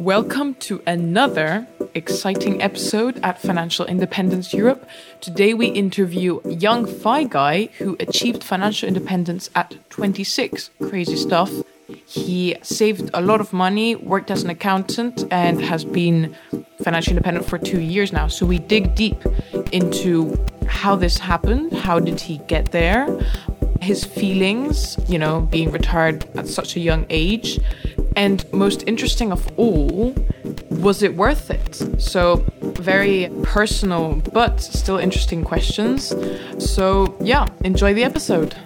Welcome to another exciting episode at Financial Independence Europe. Today we interview young Fi guy who achieved financial independence at 26. Crazy stuff. He saved a lot of money, worked as an accountant, and has been financially independent for two years now. So we dig deep into how this happened, how did he get there, his feelings, you know, being retired at such a young age, and most interesting of all, was it worth it? So, very personal but still interesting questions. So, yeah, enjoy the episode.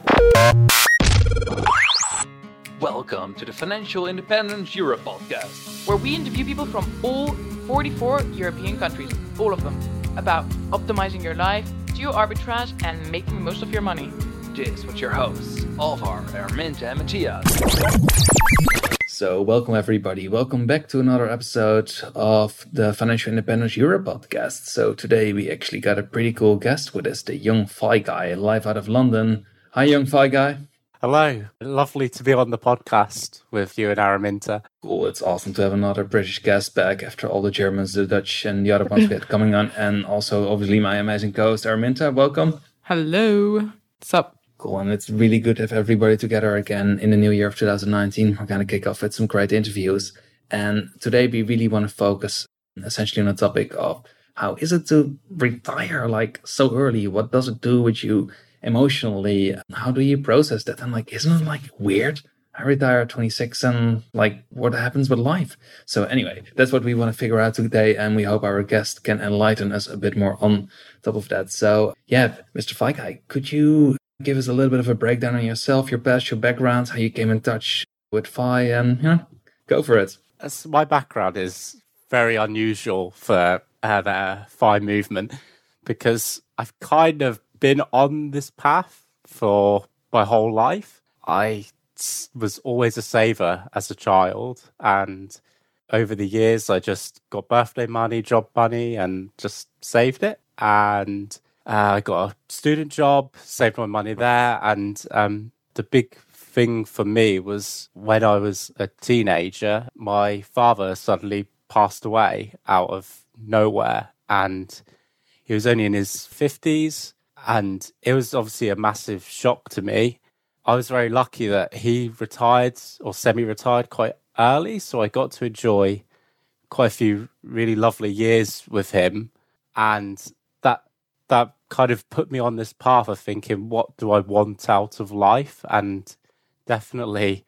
Welcome to the Financial Independence Europe podcast, where we interview people from all 44 European countries, all of them, about optimizing your life, geo arbitrage, and making the most of your money. This with your hosts, Alvar, Araminta, and Matthias. So, welcome everybody. Welcome back to another episode of the Financial Independence Europe podcast. So, today we actually got a pretty cool guest with us, the young Fi guy, live out of London. Hi, young Fi guy. Hello. Lovely to be on the podcast with you and Araminta. Cool. It's awesome to have another British guest back after all the Germans, the Dutch, and the other ones we had coming on. And also, obviously, my amazing co host, Araminta. Welcome. Hello. What's up? Cool. And it's really good to have everybody together again in the new year of 2019. We're going to kick off with some great interviews. And today we really want to focus essentially on the topic of how is it to retire like so early? What does it do with you emotionally? How do you process that? And like, isn't it like weird? I retire at 26 and like what happens with life? So anyway, that's what we want to figure out today. And we hope our guest can enlighten us a bit more on top of that. So yeah, Mr. Feige, could you give us a little bit of a breakdown on yourself, your past, your background, how you came in touch with Fi, and you know, go for it. As my background is very unusual for uh, the Fi movement because I've kind of been on this path for my whole life. I was always a saver as a child, and over the years, I just got birthday money, job money, and just saved it. And uh, I got a student job, saved my money there, and um, the big thing for me was when I was a teenager, my father suddenly passed away out of nowhere, and he was only in his fifties, and it was obviously a massive shock to me. I was very lucky that he retired or semi-retired quite early, so I got to enjoy quite a few really lovely years with him, and that kind of put me on this path of thinking, what do I want out of life? And definitely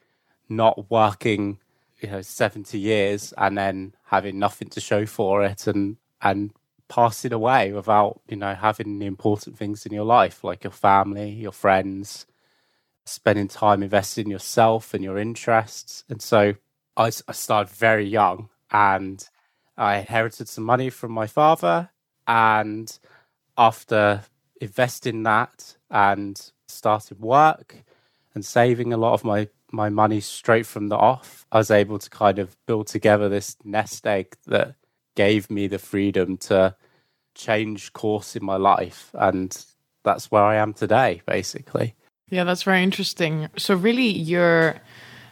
not working, you know, 70 years and then having nothing to show for it and, and passing away without, you know, having the important things in your life, like your family, your friends, spending time investing in yourself and your interests. And so I, I started very young and I inherited some money from my father and after investing that and starting work and saving a lot of my my money straight from the off, I was able to kind of build together this nest egg that gave me the freedom to change course in my life. And that's where I am today, basically. Yeah, that's very interesting. So, really, your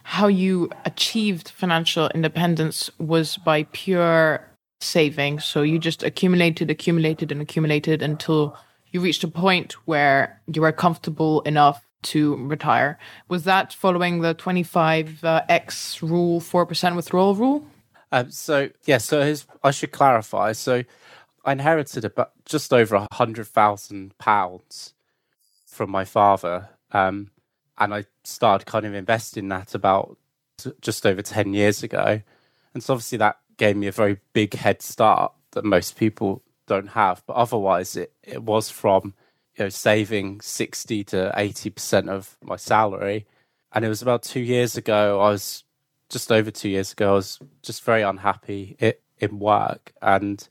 how you achieved financial independence was by pure saving. So you just accumulated, accumulated, and accumulated until you reached a point where you were comfortable enough to retire. Was that following the 25x rule, 4% withdrawal rule? Um, so, yeah, so I should clarify. So I inherited about just over a hundred thousand pounds from my father. Um, and I started kind of investing that about just over 10 years ago. And so obviously that gave me a very big head start that most people don't have. But otherwise, it, it was from you know saving sixty to eighty percent of my salary, and it was about two years ago. I was just over two years ago. I was just very unhappy in work, and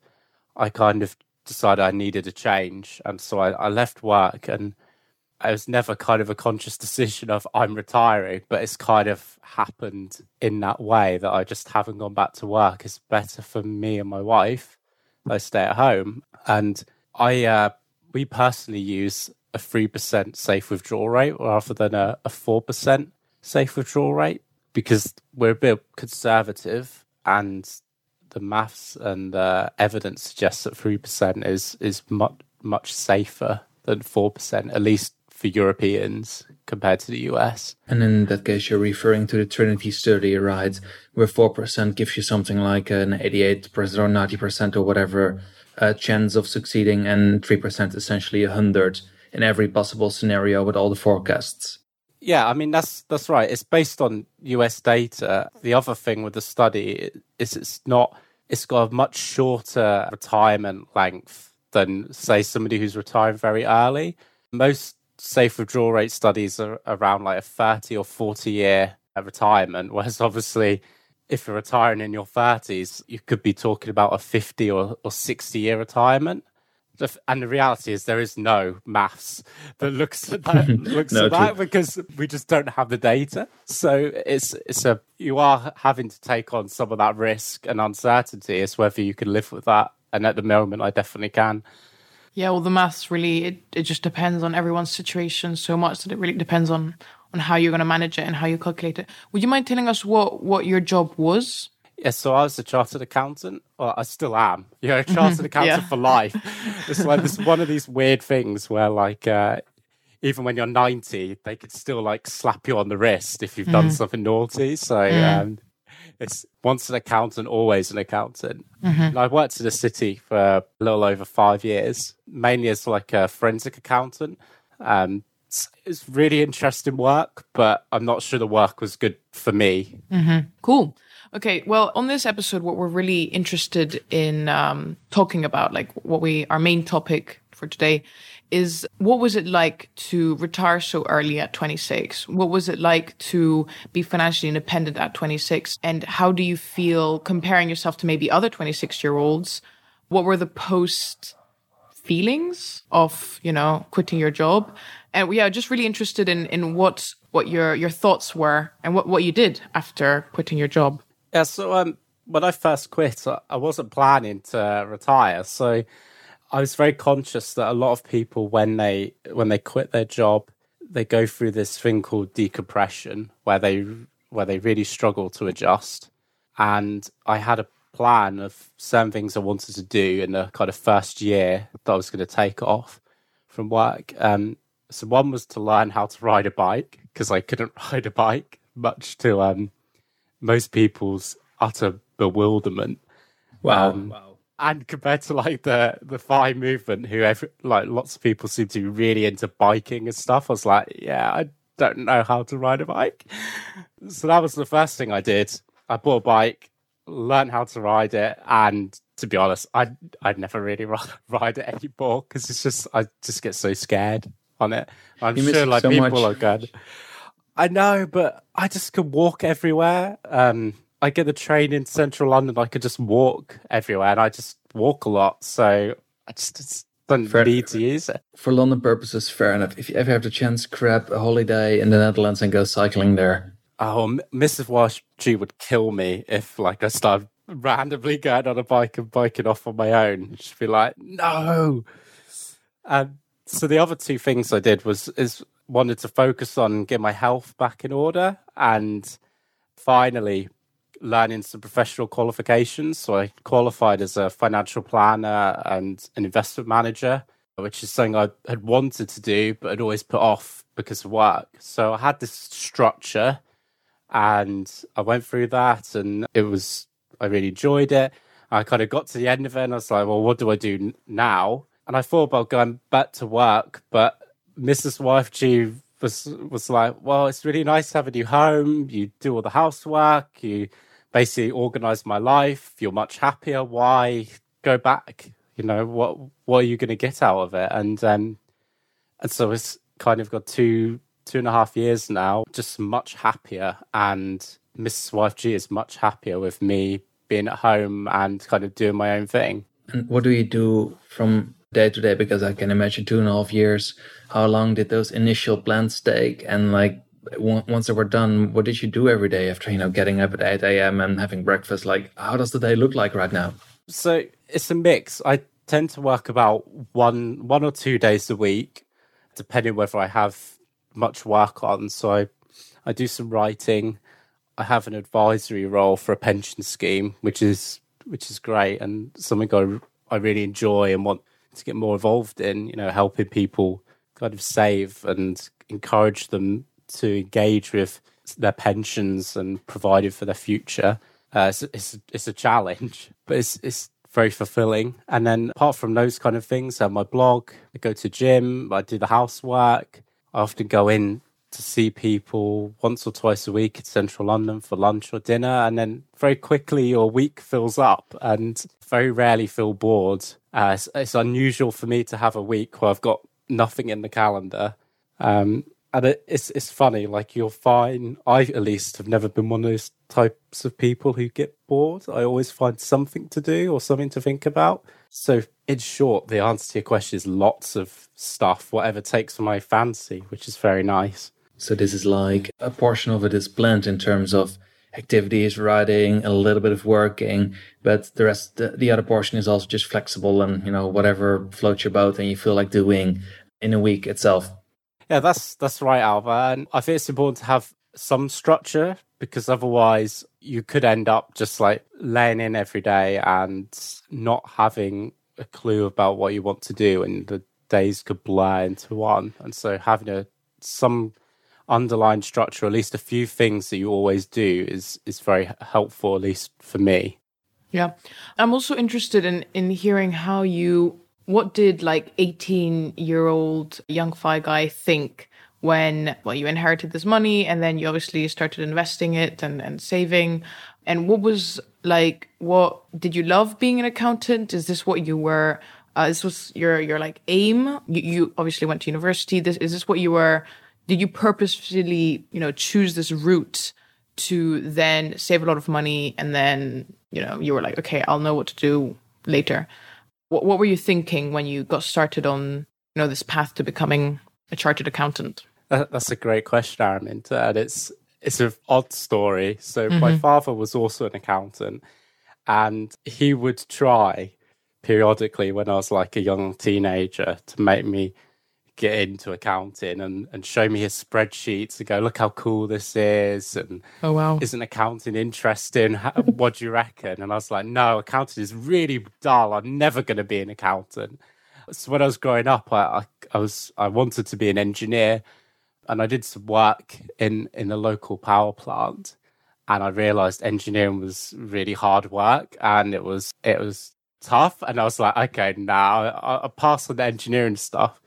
I kind of decided I needed a change, and so I, I left work and. It was never kind of a conscious decision of I'm retiring, but it's kind of happened in that way that I just haven't gone back to work. It's better for me and my wife. I stay at home, and I uh, we personally use a three percent safe withdrawal rate rather than a four percent safe withdrawal rate because we're a bit conservative, and the maths and the evidence suggests that three percent is is much much safer than four percent, at least for Europeans compared to the US. And in that case, you're referring to the Trinity study, right? Where 4% gives you something like an 88% or 90% or whatever uh, chance of succeeding, and 3% essentially 100 in every possible scenario with all the forecasts. Yeah, I mean that's that's right. It's based on US data. The other thing with the study is it's not it's got a much shorter retirement length than say somebody who's retired very early. Most safe withdrawal rate studies are around like a 30 or 40 year retirement, whereas obviously if you're retiring in your 30s, you could be talking about a 50 or, or 60 year retirement. And the reality is, there is no maths that looks at that, looks no, at that because we just don't have the data. So it's it's a you are having to take on some of that risk and uncertainty. It's whether you can live with that. And at the moment, I definitely can. Yeah, well, the maths really it, it just depends on everyone's situation so much that it really depends on on how you're going to manage it and how you calculate it. Would you mind telling us what what your job was? Yeah, so I was a chartered accountant. Well, I still am. You're a chartered accountant yeah. for life. It's like this one of these weird things where, like, uh, even when you're 90, they could still like slap you on the wrist if you've mm. done something naughty. So mm. um, it's once an accountant, always an accountant. Mm-hmm. I worked in the city for a little over five years, mainly as like a forensic accountant. Um, it's, it's really interesting work, but I'm not sure the work was good for me. Mm-hmm. Cool. Okay, well, on this episode, what we're really interested in um, talking about, like what we our main topic for today, is what was it like to retire so early at 26? What was it like to be financially independent at 26? And how do you feel comparing yourself to maybe other 26 year olds? What were the post feelings of, you know, quitting your job? And yeah, just really interested in in what what your your thoughts were and what what you did after quitting your job. Yeah, so um, when I first quit, I wasn't planning to retire. So I was very conscious that a lot of people, when they when they quit their job, they go through this thing called decompression, where they where they really struggle to adjust. And I had a plan of certain things I wanted to do in the kind of first year that I was going to take off from work. Um, so one was to learn how to ride a bike because I couldn't ride a bike, much to um, most people's utter bewilderment. Wow. Um, wow. And compared to like the the FI movement, who every, like lots of people seem to be really into biking and stuff, I was like, yeah, I don't know how to ride a bike. So that was the first thing I did. I bought a bike, learned how to ride it, and to be honest, I I'd never really ride it anymore because it's just I just get so scared on it. I'm you sure like so people much. are good. I know, but I just could walk everywhere. Um, I get the train in central London. I could just walk everywhere, and I just walk a lot. So I just, just don't fair, need to use it for London purposes. Fair enough. If you ever have the chance, grab a holiday in the Netherlands and go cycling there. Oh, Mrs. Walsh, she would kill me if, like, I started randomly going on a bike and biking off on my own. She'd be like, "No." And so the other two things I did was is wanted to focus on getting my health back in order and finally learning some professional qualifications. So I qualified as a financial planner and an investment manager, which is something I had wanted to do but had always put off because of work. So I had this structure and I went through that and it was I really enjoyed it. I kind of got to the end of it and I was like, well, what do I do now? And I thought about going back to work, but Mrs. YFG was was like, well, it's really nice having you home. You do all the housework. You basically organize my life. You're much happier. Why go back? You know what? What are you going to get out of it? And um, and so it's kind of got two two and a half years now, just much happier. And Mrs. YFG is much happier with me being at home and kind of doing my own thing. And what do you do from day to day? Because I can imagine two and a half years how long did those initial plans take and like once they were done what did you do every day after you know getting up at 8 a.m and having breakfast? Like how does the day look like right now? So it's a mix. I tend to work about one one or two days a week depending whether i have much work on. So i i do some writing. I have an advisory role for a pension scheme which is which is great and something I I really enjoy and want to get more involved in. You know, helping people kind of save and encourage them to engage with their pensions and providing for their future. Uh, it's, it's, it's a challenge, but it's it's very fulfilling. And then apart from those kind of things, I have my blog, I go to gym, I do the housework. I often go in to see people once or twice a week in central London for lunch or dinner. And then very quickly your week fills up and very rarely feel bored. Uh, it's, it's, unusual for me to have a week where I've got nothing in the calendar. Um, and it, it's it's funny. Like you'll find, I at least have never been one of those types of people who get bored. I always find something to do or something to think about. So, in short, the answer to your question is lots of stuff, whatever takes my fancy, which is very nice. So this is like a portion of it is blend in terms of activities, writing, a little bit of working, but the rest, the, the other portion is also just flexible and you know whatever floats your boat and you feel like doing in a week itself. Yeah, that's that's right, Alvar. And I think it's important to have some structure because otherwise you could end up just like laying in every day and not having a clue about what you want to do and the days could blur into one. And so having a some underlying structure, at least a few things that you always do, is is very helpful, at least for me. Yeah, I'm also interested in in hearing how you. What did like 18 year old young FI guy think when well you inherited this money and then you obviously started investing it and, and saving? And what was like what did you love being an accountant? Is this what you were uh, this was your your like aim? You, you obviously went to university. This is this what you were did you purposefully, you know, choose this route to then save a lot of money and then, you know, you were like, okay, I'll know what to do later. What, what were you thinking when you got started on, you know, this path to becoming a chartered accountant? That's a great question, Araminta, and it's it's an odd story. So mm-hmm. my father was also an accountant, and he would try periodically when I was like a young teenager to make me get into accounting and, and show me his spreadsheets and go, look how cool this is. And oh, wow. Isn't accounting interesting? what do you reckon? And I was like, no, accounting is really dull. I'm never going to be an accountant. So when I was growing up, I, I, I, was I wanted to be an engineer, and I did some work in in the local power plant, and I realised engineering was really hard work, and it was it was tough. And I was like, okay, now I, I pass on the engineering stuff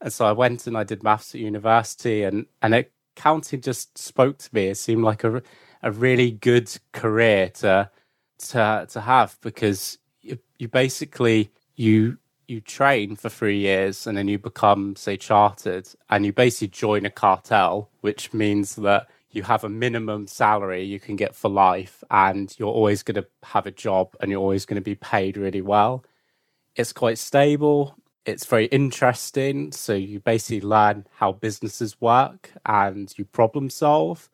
and so I went and I did maths at university, and and accounting just spoke to me. It seemed like a a really good career to to to have because you, you basically you you train for three years and then you become say chartered and you basically join a cartel which means that you have a minimum salary you can get for life and you're always going to have a job and you're always going to be paid really well it's quite stable it's very interesting. So you basically learn how businesses work and you problem solve.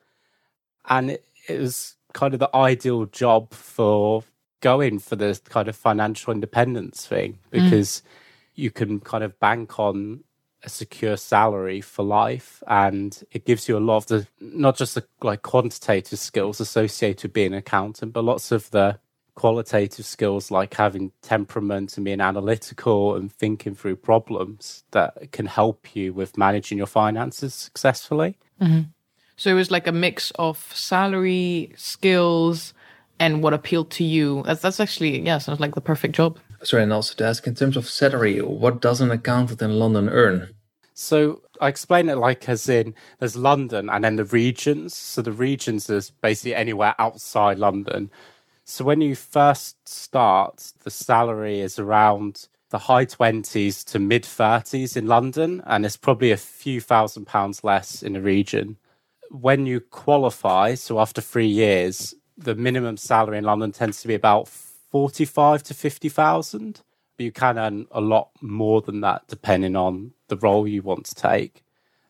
And it, it was kind of the ideal job for going for this kind of financial independence thing mm. because mm. you can kind of bank on a secure salary for life and it gives you a lot of the not just the like quantitative skills associated with being an accountant but lots of the qualitative skills like having temperament and being analytical and thinking through problems that can help you with managing your finances successfully. Mm-hmm. So it was like a mix of salary, skills, and what appealed to you. That's that's actually yeah, sounds like the perfect job. Sorry, and also to ask in terms of salary, what does an accountant in London earn? So I explain it like as in there's London and then the regions. So the regions is basically anywhere outside London. So when you first start, the salary is around the high 20s to mid 30s in London, and it's probably a few thousand pounds less in the region. When you qualify, so after three years, the minimum salary in London tends to be about 45 to 50,000. But you can earn a lot more than that depending on the role you want to take.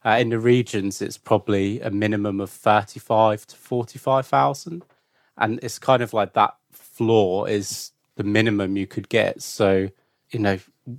Uh, in the regions, it's probably a minimum of 35 to 45,000 and it's kind of like that floor is the minimum you could get. So you know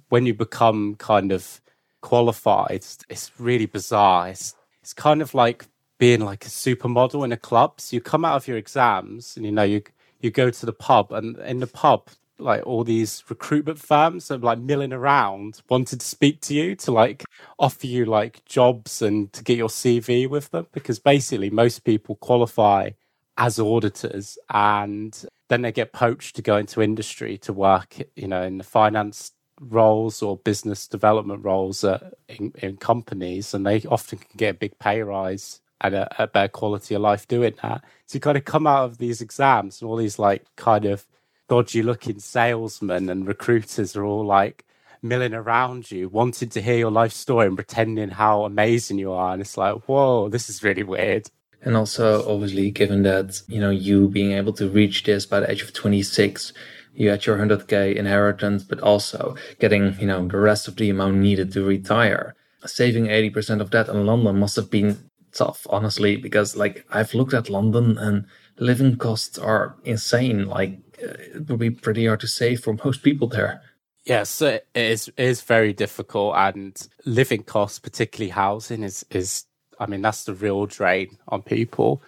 when you become kind of qualified, it's, it's really bizarre. It's it's kind of like being like a supermodel in a club. So you come out of your exams and you know you you go to the pub, and in the pub, like all these recruitment firms are like milling around, wanted to speak to you to like offer you like jobs and to get your CV with them because basically most people qualify as auditors and then they get poached to go into industry to work, you know, in the finance roles or business development roles in, in companies, and they often can get a big pay rise and a, a better quality of life doing that. So you kind of come out of these exams and all these like kind of dodgy looking salesmen and recruiters are all like milling around you, wanting to hear your life story and pretending how amazing you are. And it's like, whoa, this is really weird. And also, obviously, given that, you know, you being able to reach this by the age of 26, you had your 100k inheritance, but also getting, you know, the rest of the amount needed to retire. Saving 80% of that in London must have been tough, honestly, because like I've looked at London and living costs are insane. Like uh, it would be pretty hard to save for most people there. Yes, it is it is very difficult, and living costs, particularly housing, is is I mean that's the real drain on people.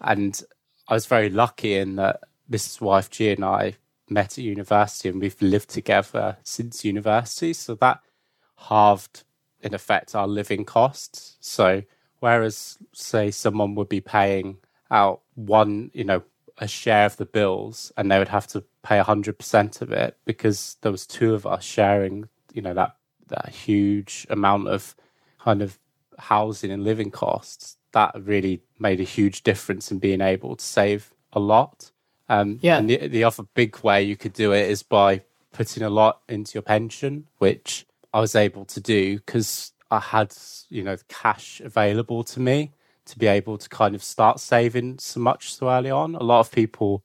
And I was very lucky in that Mrs. YFG and I met at university, and we've lived together since university. So that halved, in effect, our living costs. So whereas, say, someone would be paying out one, you know, a share of the bills and they would have to pay 100% of it because there was two of us sharing you know that that huge amount of kind of housing and living costs that really made a huge difference in being able to save a lot um, yeah and the, the other big way you could do it is by putting a lot into your pension which i was able to do because i had you know cash available to me to be able to kind of start saving so much so early on. A lot of people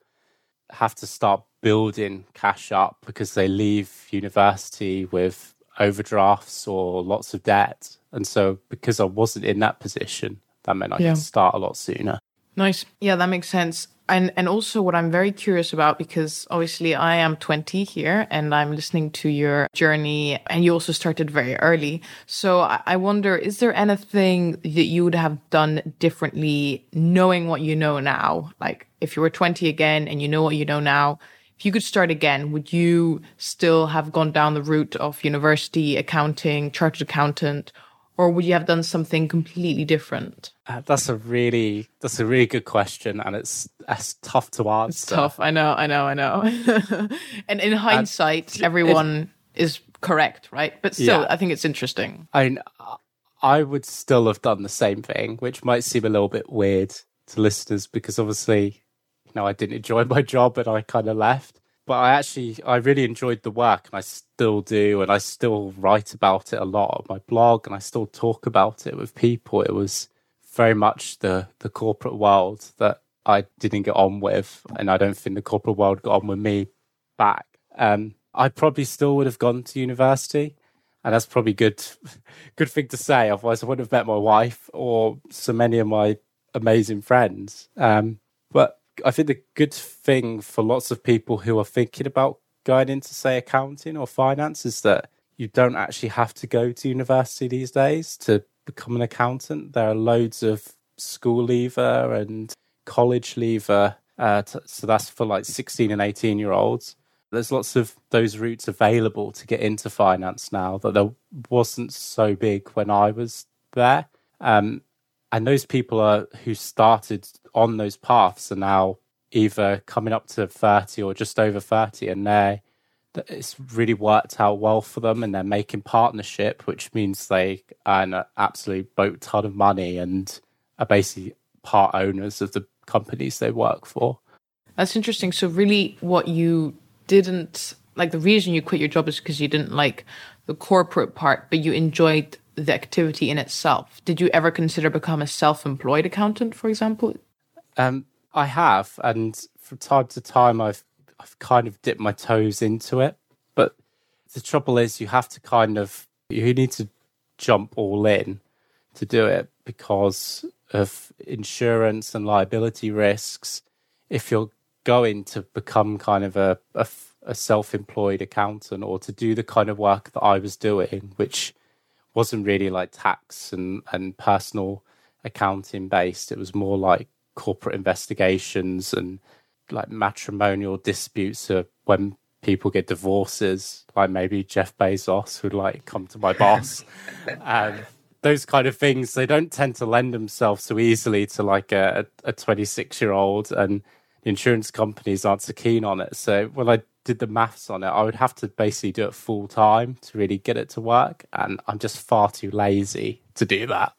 have to start building cash up because they leave university with overdrafts or lots of debt. And so, because I wasn't in that position, that meant I yeah. could start a lot sooner. Nice. Yeah, that makes sense and and also what I'm very curious about because obviously I am 20 here and I'm listening to your journey and you also started very early. So I wonder is there anything that you would have done differently knowing what you know now? Like if you were 20 again and you know what you know now, if you could start again, would you still have gone down the route of university, accounting, chartered accountant, or would you have done something completely different? Uh, that's a really that's a really good question, and it's it's tough to answer. It's tough. I know. I know. I know. and in hindsight, and everyone is correct, right? But still, yeah. I think it's interesting. I I would still have done the same thing, which might seem a little bit weird to listeners because obviously, you know, I didn't enjoy my job and I kind of left but I actually I really enjoyed the work and I still do and I still write about it a lot on my blog and I still talk about it with people. It was very much the the corporate world that I didn't get on with and I don't think the corporate world got on with me back. Um I probably still would have gone to university and that's probably good good thing to say otherwise I wouldn't have met my wife or so many of my amazing friends. Um but I think the good thing for lots of people who are thinking about going into, say, accounting or finance is that you don't actually have to go to university these days to become an accountant. There are loads of school leaver and college leaver. Uh, t- so that's for like 16 and 18 year olds. There's lots of those routes available to get into finance now that there wasn't so big when I was there. Um, and those people are who started on those paths are now either coming up to 30 or just over 30 and they it's really worked out well for them and they're making partnership which means they earn an absolute boat ton of money and are basically part owners of the companies they work for. That's interesting. So really what you didn't like the reason you quit your job is because you didn't like the corporate part but you enjoyed the activity in itself. Did you ever consider become a self-employed accountant, for example? Um, I have, and from time to time, I've I've kind of dipped my toes into it. But the trouble is, you have to kind of you need to jump all in to do it because of insurance and liability risks. If you're going to become kind of a, a, a self-employed accountant or to do the kind of work that I was doing, which wasn't really like tax and, and personal accounting based. It was more like corporate investigations and like matrimonial disputes are when people get divorces, like maybe Jeff Bezos would like come to my boss. um, those kind of things, they don't tend to lend themselves so easily to like a, a 26 year old and the insurance companies aren't so keen on it. So when I did the maths on it, I would have to basically do it full time to really get it to work. And I'm just far too lazy to do that.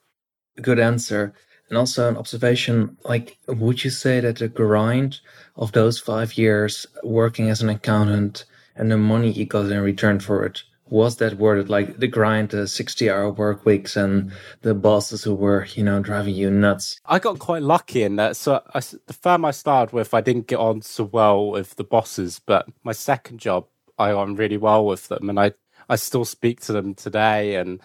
Good answer. And also an observation, like, would you say that the grind of those five years working as an accountant and the money you got in return for it was that it? Like the grind, the 60 hour work weeks and the bosses who were, you know, driving you nuts. I got quite lucky in that. So I, the firm I started with, I didn't get on so well with the bosses, but my second job, I got on really well with them. And I, I still speak to them today and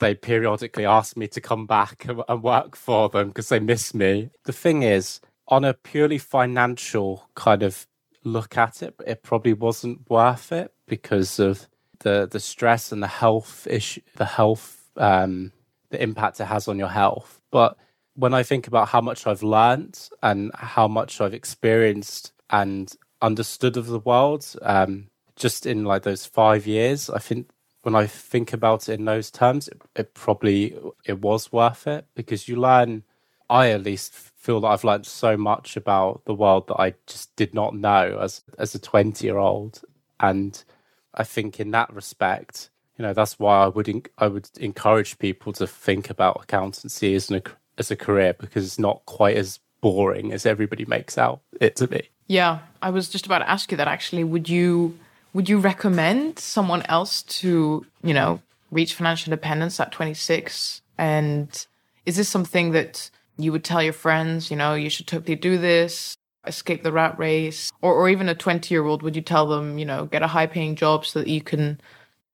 they periodically ask me to come back and work for them because they miss me. The thing is, on a purely financial kind of look at it, it probably wasn't worth it because of the the stress and the health issue, the health, um, the impact it has on your health. But when I think about how much I've learned and how much I've experienced and understood of the world, um, just in like those five years, I think when I think about it in those terms, it, it, probably it was worth it because you learn. I at least feel that I've learned so much about the world that I just did not know as as a twenty year old, and I think in that respect, you know, that's why I would I would encourage people to think about accountancy as an as a career because it's not quite as boring as everybody makes out it to be. Yeah, I was just about to ask you that actually. Would you would you recommend someone else to, you know, reach financial independence at 26? And is this something that you would tell your friends, you know, you should totally do this, escape the rat race? Or, or even a 20 year old, would you tell them, you know, get a high paying job so that you can,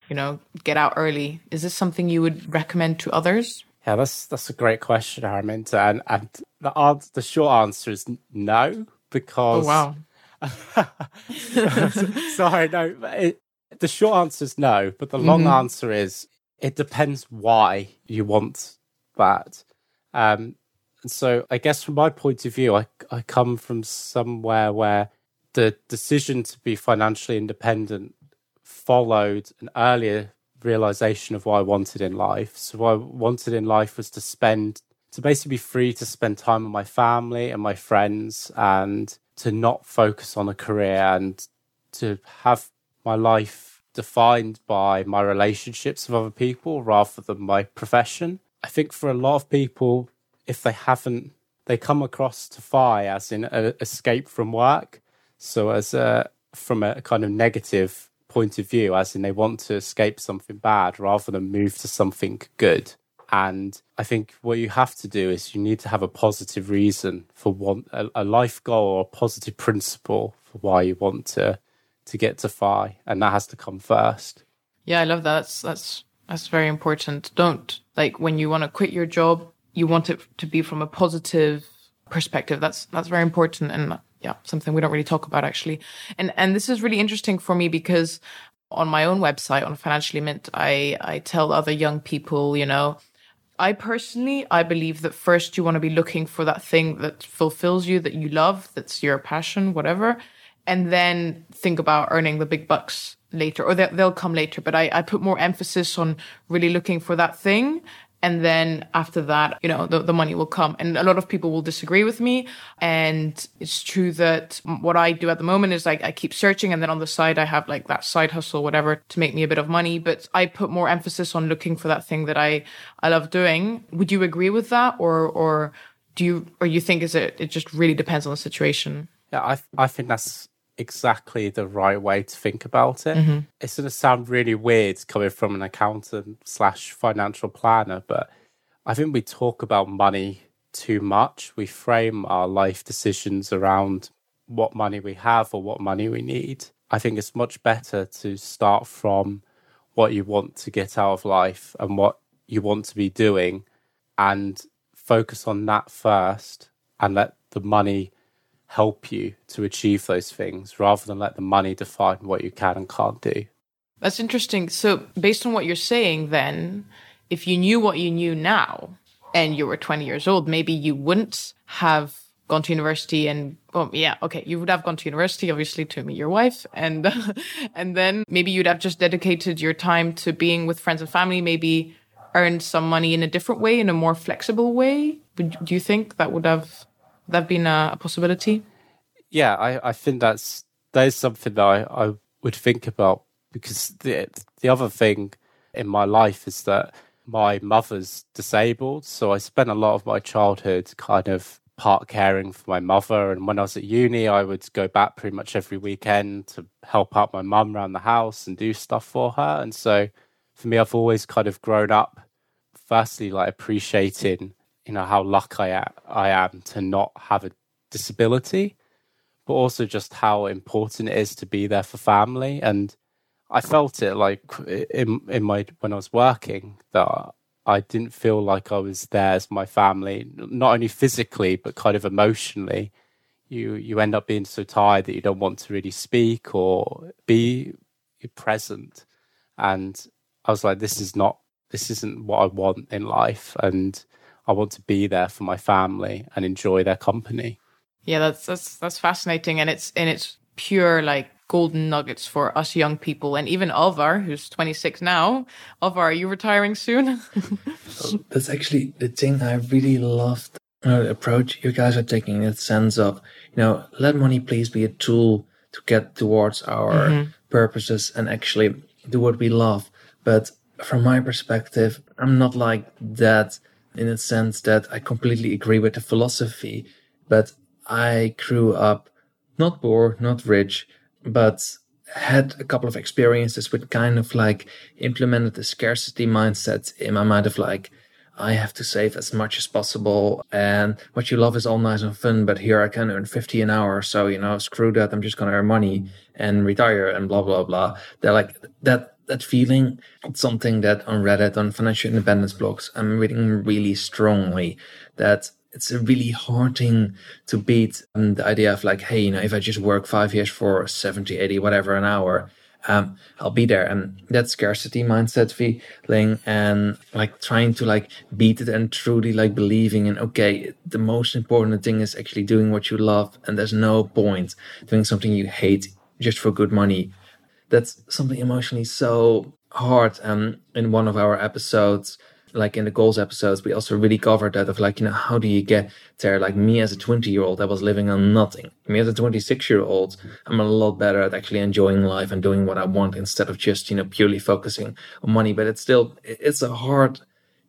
you know, get out early? Is this something you would recommend to others? Yeah, that's that's a great question, Araminta. And, and the, answer, the short answer is no, because. Oh, wow Sorry, no. It, the short answer is no, but the long mm-hmm. answer is it depends why you want that. Um, and so I guess from my point of view, I, I come from somewhere where the decision to be financially independent followed an earlier realization of what I wanted in life. So what I wanted in life was to spend to basically be free to spend time with my family and my friends and to not focus on a career and to have my life defined by my relationships with other people rather than my profession. I think for a lot of people, if they haven't, they come across to FI as in an escape from work. So as a from a kind of negative point of view, as in they want to escape something bad rather than move to something good. And I think what you have to do is you need to have a positive reason for one a, a life goal or a positive principle for why you want to to get to FI, and that has to come first. Yeah, I love that. That's that's that's very important. Don't like when you want to quit your job, you want it to be from a positive perspective. That's that's very important and yeah, something we don't really talk about actually. And and this is really interesting for me because on my own website on Financially Mint, I I tell other young people, you know, I personally, I believe that first you want to be looking for that thing that fulfills you, that you love, that's your passion, whatever, and then think about earning the big bucks later, or they'll come later. But I, I put more emphasis on really looking for that thing and then after that you know the, the money will come. And a lot of people will disagree with me. And it's true that what i do at the moment is like i keep searching. And then on the side i have like that side hustle whatever to make me a bit of money. But i put more emphasis on looking for that thing that i i love doing. Would you agree with that? Or or do you or you think is it it just really depends on the situation? Yeah i i think that's exactly the right way to think about it. Mm-hmm. It's going to sound really weird coming from an accountant slash financial planner, but I think we talk about money too much. We frame our life decisions around what money we have or what money we need. I think it's much better to start from what you want to get out of life and what you want to be doing and focus on that first and let the money help you to achieve those things rather than let the money define what you can and can't do. That's interesting. So, based on what you're saying, then, if you knew what you knew now and you were 20 years old, maybe you wouldn't have gone to university and well yeah okay you would have gone to university obviously to meet your wife and and then maybe you'd have just dedicated your time to being with friends and family maybe earned some money in a different way in a more flexible way would, do you think that would have that been a, a possibility yeah I, I think that's that is something that I, I would think about because the the other thing in my life is that my mother's disabled so i spent a lot of my childhood kind of part caring for my mother. And when I was at uni, I would go back pretty much every weekend to help out my mum around the house and do stuff for her. And so for me, I've always kind of grown up, firstly, like appreciating, you know, how lucky I am, to not have a disability, but also just how important it is to be there for family. And I felt it like in in my when I was working that I didn't feel like I was there as my family, not only physically but kind of emotionally. You you end up being so tired that you don't want to really speak or be present. And I was like, this is not this isn't what I want in life, and I want to be there for my family and enjoy their company. Yeah, that's that's that's fascinating, and it's and it's pure like golden nuggets for us young people and even Alvar, who's 26 now. Alvar, are you retiring soon? That's actually the thing I really loved uh, approach you guys are taking in the sense of, you know, let money please be a tool to get towards our mm-hmm. purposes and actually do what we love. But from my perspective, I'm not like that in a sense that I completely agree with the philosophy, but I grew up not poor, not rich, but had a couple of experiences with kind of like implemented the scarcity mindset in my mind of like, I have to save as much as possible. And what you love is all nice and fun, but here I can earn 50 an hour. So, you know, screw that. I'm just going to earn money and retire and blah, blah, blah. They're like that, that feeling. It's something that on Reddit, on financial independence blogs, I'm reading really strongly that it's a really hard thing to beat um, the idea of like, hey, you know, if I just work five years for 70, 80, whatever an hour, um, I'll be there. And that scarcity mindset feeling and like trying to like beat it and truly like believing in, okay, the most important thing is actually doing what you love. And there's no point doing something you hate just for good money. That's something emotionally so hard. Um, in one of our episodes, like in the goals episodes, we also really covered that of like, you know, how do you get there? Like me as a 20 year old, I was living on nothing. Me as a 26 year old, I'm a lot better at actually enjoying life and doing what I want instead of just, you know, purely focusing on money. But it's still, it's a hard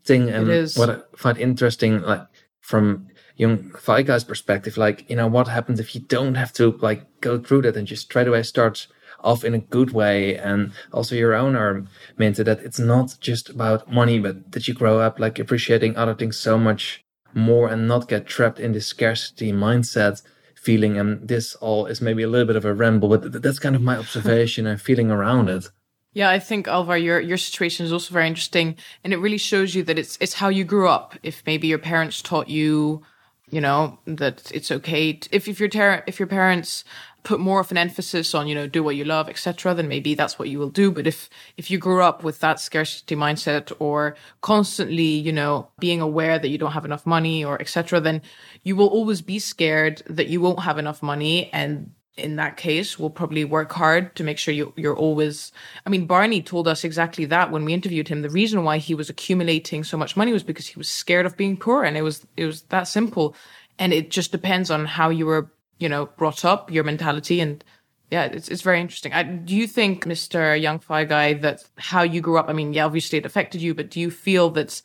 thing. And what I find interesting, like from young FI guy's perspective, like, you know, what happens if you don't have to like go through that and just straight away start off in a good way and also your own are meant that it's not just about money but that you grow up like appreciating other things so much more and not get trapped in this scarcity mindset feeling and this all is maybe a little bit of a ramble but that's kind of my observation and feeling around it yeah, I think Alvar, your your situation is also very interesting, and it really shows you that it's it's how you grew up. If maybe your parents taught you, you know, that it's okay to, if if your ter- if your parents put more of an emphasis on you know do what you love etc then maybe that's what you will do. But if if you grew up with that scarcity mindset or constantly you know being aware that you don't have enough money or etc then you will always be scared that you won't have enough money. And in that case will probably work hard to make sure you, you're always i mean barney told us exactly that when we interviewed him. The reason why he was accumulating so much money was because he was scared of being poor. And it was it was that simple. And it just depends on how you were you know, brought up, your mentality. And yeah, it's, it's very interesting. I, do you think, Mr. Young FI Guy, that how you grew up, I mean, yeah, obviously it affected you, but do you feel that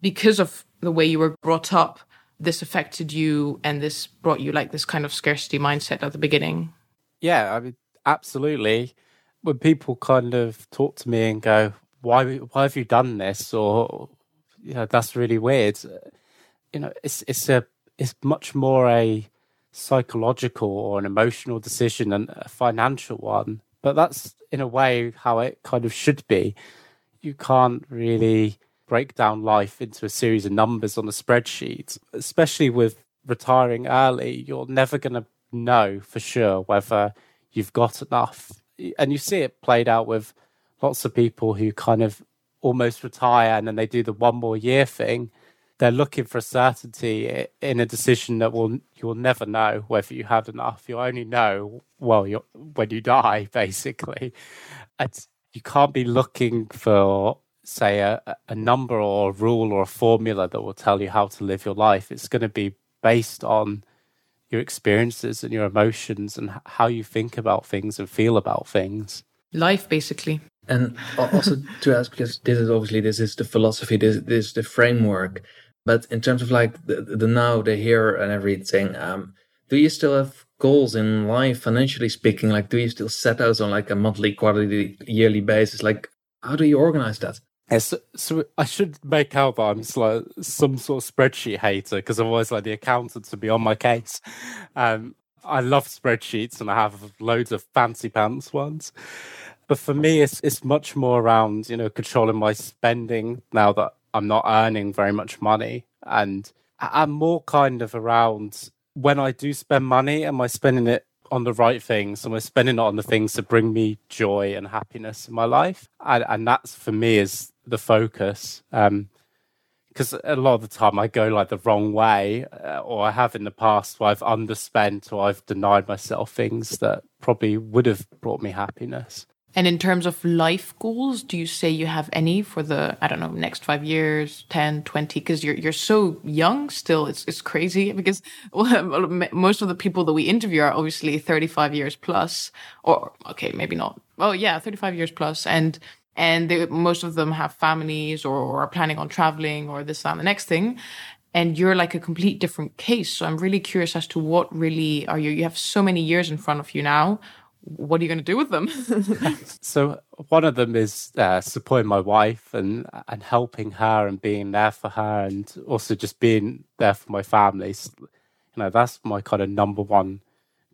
because of the way you were brought up, this affected you and this brought you like this kind of scarcity mindset at the beginning? Yeah, I mean, absolutely. When people kind of talk to me and go, why, why have you done this? Or, you know, that's really weird. You know, it's, it's a, it's much more a, psychological or an emotional decision and a financial one. But that's in a way how it kind of should be. You can't really break down life into a series of numbers on a spreadsheet, especially with retiring early. You're never going to know for sure whether you've got enough. And you see it played out with lots of people who kind of almost retire and then they do the one more year thing they're looking for certainty in a decision that will you'll never know whether you had enough. You only know well you when you die, basically. It's, you can't be looking for say a, a number or a rule or a formula that will tell you how to live your life. It's going to be based on your experiences and your emotions and how you think about things and feel about things. Life, basically. And also to ask, because this is obviously this is the philosophy, this, this is the framework. But in terms of like the, the now, the here, and everything, um, do you still have goals in life, financially speaking? Like, do you still set out on like a monthly, quarterly, yearly basis? Like, how do you organize that? Yeah, so, so, I should make out that I'm like some sort of spreadsheet hater because I'm always like the accountant to be on my case. Um, I love spreadsheets and I have loads of fancy pants ones. But for me, it's it's much more around you know controlling my spending now that I'm not earning very much money, and I'm more kind of around when I do spend money, am I spending it on the right things? Am I spending it on the things that bring me joy and happiness in my life? And, and that's for me is the focus. Um, because a lot of the time I go like the wrong way, uh, or I have in the past where I've underspent or I've denied myself things that probably would have brought me happiness. And in terms of life goals, do you say you have any for the I don't know next five years, 10, 20? Because you're you're so young still. It's it's crazy because well, most of the people that we interview are obviously 35 years plus, or okay, maybe not. Oh yeah, 35 years plus, and and they, most of them have families or, or are planning on traveling or this that and the next thing and you're like a complete different case so i'm really curious as to what really are you you have so many years in front of you now what are you going to do with them so one of them is uh, supporting my wife and and helping her and being there for her and also just being there for my family you know that's my kind of number one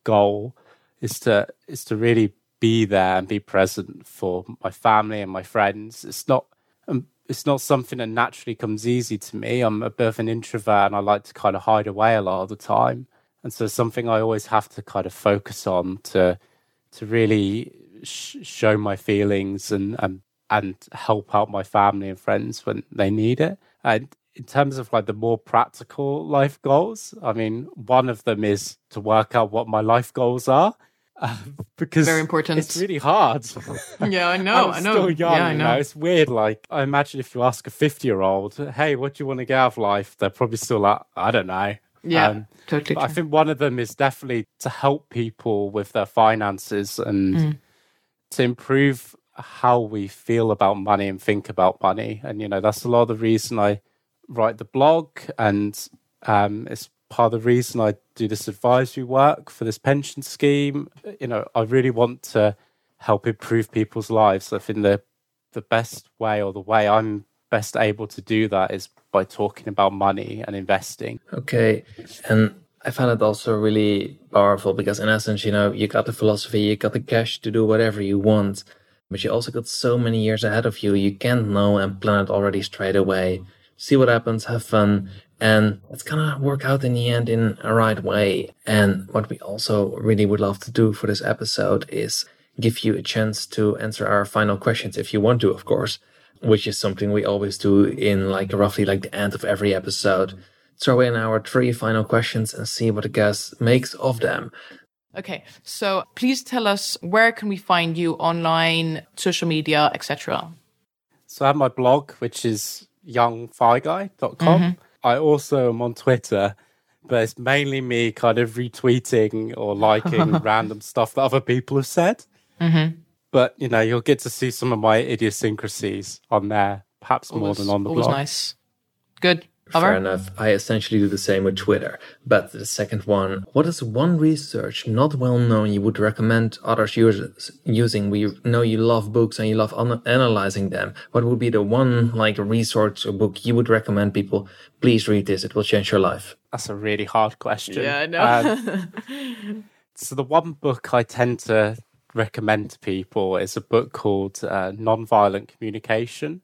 goal is to is to really be there and be present for my family and my friends. It's not um, it's not something that naturally comes easy to me. I'm a bit of an introvert and I like to kind of hide away a lot of the time. And so something I always have to kind of focus on to to really sh- show my feelings and, and and help out my family and friends when they need it. And in terms of like the more practical life goals, I mean, one of them is to work out what my life goals are uh, because very important. It's really hard. yeah, I know. I know. Still young, yeah, I know. You know. It's weird. Like I imagine if you ask a fifty-year-old, "Hey, what do you want to get out of life?" They're probably still like, "I don't know." Yeah, um, totally. I think one of them is definitely to help people with their finances and mm. to improve how we feel about money and think about money. And you know, that's a lot of the reason I write the blog, and um, it's part of the reason I do this advisory work for this pension scheme. You know, I really want to help improve people's lives. I think the the best way or the way I'm best able to do that is by talking about money and investing. Okay. And I found it also really powerful because in essence, you know, you got the philosophy, you got the cash to do whatever you want, but you also got so many years ahead of you. You can't know and plan it already straight away. See what happens, have fun, and it's gonna work out in the end in a right way. And what we also really would love to do for this episode is give you a chance to answer our final questions if you want to, of course, which is something we always do in like roughly like the end of every episode. Throw in our three final questions and see what the guest makes of them. Okay, so please tell us where can we find you online, social media, etc. So I have my blog, which is youngfiguy.com. Mm-hmm. I also am on Twitter, but it's mainly me kind of retweeting or liking random stuff that other people have said. Mm-hmm. But you know, you'll get to see some of my idiosyncrasies on there, perhaps always, more than on the blog. always blog. nice. Good. Fair enough. I essentially do the same with Twitter. But the second one, what is one research not well known you would recommend others users using? We know you love books and you love analyzing them. What would be the one like resource or book you would recommend people? Please read this. It will change your life. That's a really hard question. Yeah, I know. Um, so the one book I tend to recommend to people is a book called uh, Nonviolent Communication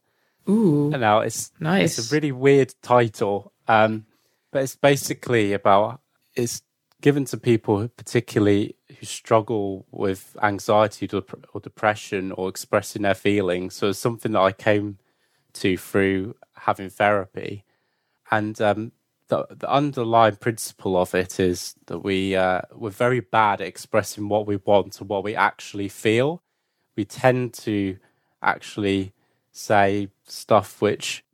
Ooh. Now it's nice. It's a really weird title, um, but it's basically about it's given to people particularly who struggle with anxiety or depression or expressing their feelings. So it's something that I came to through having therapy, And um, the, the underlying principle of it is that we uh, we're very bad at expressing what we want and what we actually feel. We tend to actually say stuff which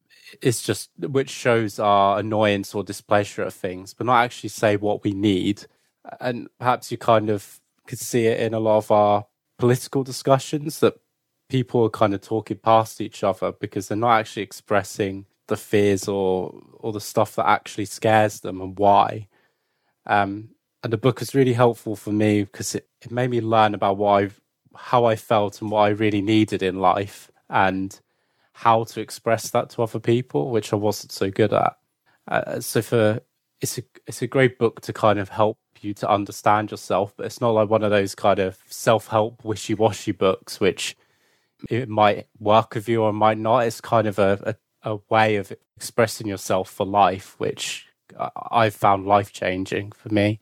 is just which shows our annoyance or displeasure at things, but not actually say what we need. And perhaps you kind of could see it in a lot of our political discussions that people are kind of talking past each other because they're not actually expressing the fears or or the stuff that actually scares them and why. Um, and the book was really helpful for me because it, it made me learn about I, how I felt and what I really needed in life and how to express that to other people, which I wasn't so good at. Uh, so for it's a it's a great book to kind of help you to understand yourself, but it's not like one of those kind of self help wishy washy books which it might work with you or might not. It's kind of a, a, a way of expressing yourself for life, which I've found life changing for me.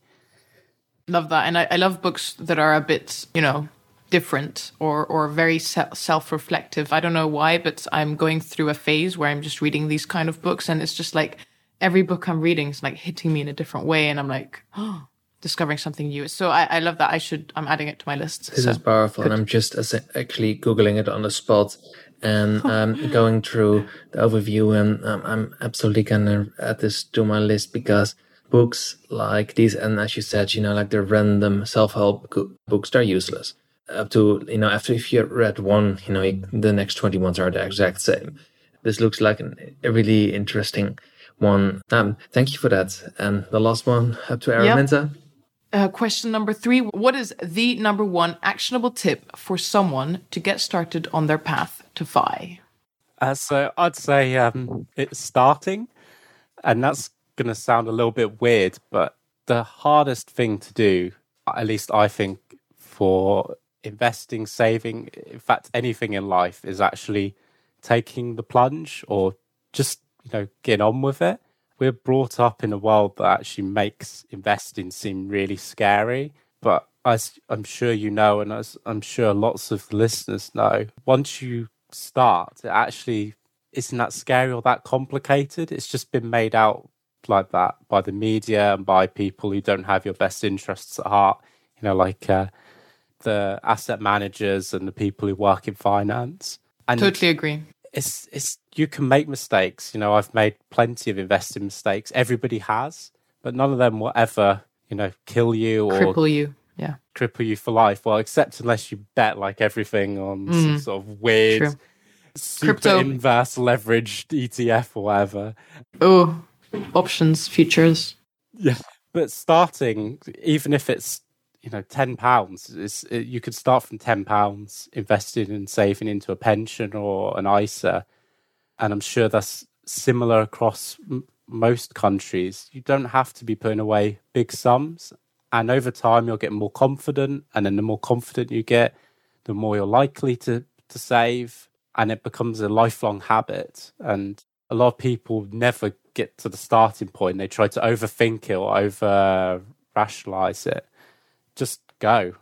Love that, and I, I love books that are a bit, you know, different or or very self reflective. I don't know why, but I'm going through a phase where I'm just reading these kind of books, and it's just like every book I'm reading is like hitting me in a different way, and I'm like, oh, discovering something new. So I, I love that. I should. I'm adding it to my list. This so. is powerful, Good. and I'm just actually googling it on the spot and um, going through the overview, and um, I'm absolutely gonna add this to my list because books like these, and as you said, you know, like the random self-help books, they're useless. Up to you know, after if you read one, you know, the next twenty ones are the exact same. This looks like an, a really interesting one. Um, thank you for that. And the last one, up to Araminta. Yep. Uh, question number three What is the number one actionable tip for someone to get started on their path to FI? Uh, so I'd say um, it's starting, and that's going to sound a little bit weird, but the hardest thing to do, at least I think, for investing, saving, in fact, anything in life, is actually taking the plunge or just you know getting on with it we're brought up in a world that actually makes investing seem really scary. But as I'm sure you know, and as I'm sure lots of listeners know, once you start, it actually isn't that scary or that complicated. It's just been made out like that by the media and by people who don't have your best interests at heart. You know, like uh, the asset managers and the people who work in finance. And totally agree it's it's you can make mistakes. You know, I've made plenty of investing mistakes. Everybody has, but none of them will ever, you know, kill you or cripple you. Yeah, cripple you for life. Well, except unless you bet like everything on mm. some sort of weird, True. super Crypto. inverse leveraged ETF or whatever. Oh, options, futures. Yeah, but starting, even if it's you know, ten pounds is uh, you could start from ten pounds investing and saving into a pension or an ISA, and I'm sure that's similar across m- most countries. You don't have to be putting away big sums, and over time you'll get more confident, and then the more confident you get, the more you're likely to to save, and it becomes a lifelong habit. And a lot of people never get to the starting point; they try to overthink it or over rationalize it just go.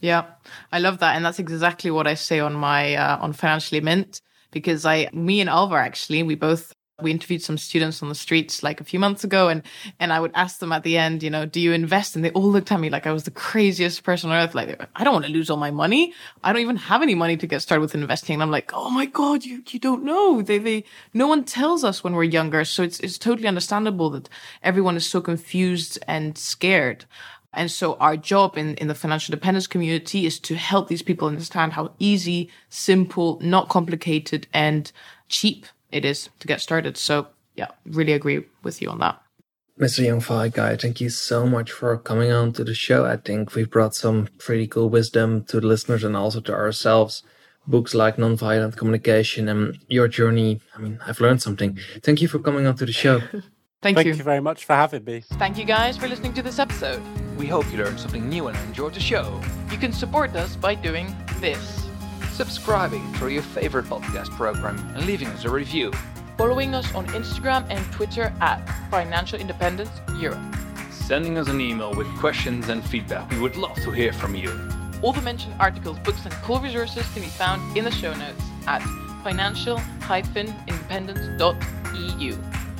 Yeah, I love that, and that's exactly what I say on my uh, on Financially Mint because I, me and Alvar actually, we both we interviewed some students on the streets like a few months ago, and and I would ask them at the end, you know, do you invest? And they all looked at me like I was the craziest person on earth. Like I don't want to lose all my money. I don't even have any money to get started with investing. And I'm like, oh my god, you you don't know. They they no one tells us when we're younger, so it's it's totally understandable that everyone is so confused and scared. And so our job in, in the financial independence community is to help these people understand how easy, simple, not complicated, and cheap it is to get started. So yeah, really agree with you on that. Mr. Young Fi Guy, thank you so much for coming on to the show. I think we've brought some pretty cool wisdom to the listeners and also to ourselves. Books like Nonviolent Communication and your journey. I mean, I've learned something. Thank you for coming on to the show. Thank, Thank you. you very much for having me. Thank you guys for listening to this episode. We hope you learned something new and enjoyed the show. You can support us by doing this subscribing through your favorite podcast program and leaving us a review. Following us on Instagram and Twitter at Financial Independence Europe. Sending us an email with questions and feedback. We would love to hear from you. All the mentioned articles, books, and cool resources can be found in the show notes at financial-independence.eu.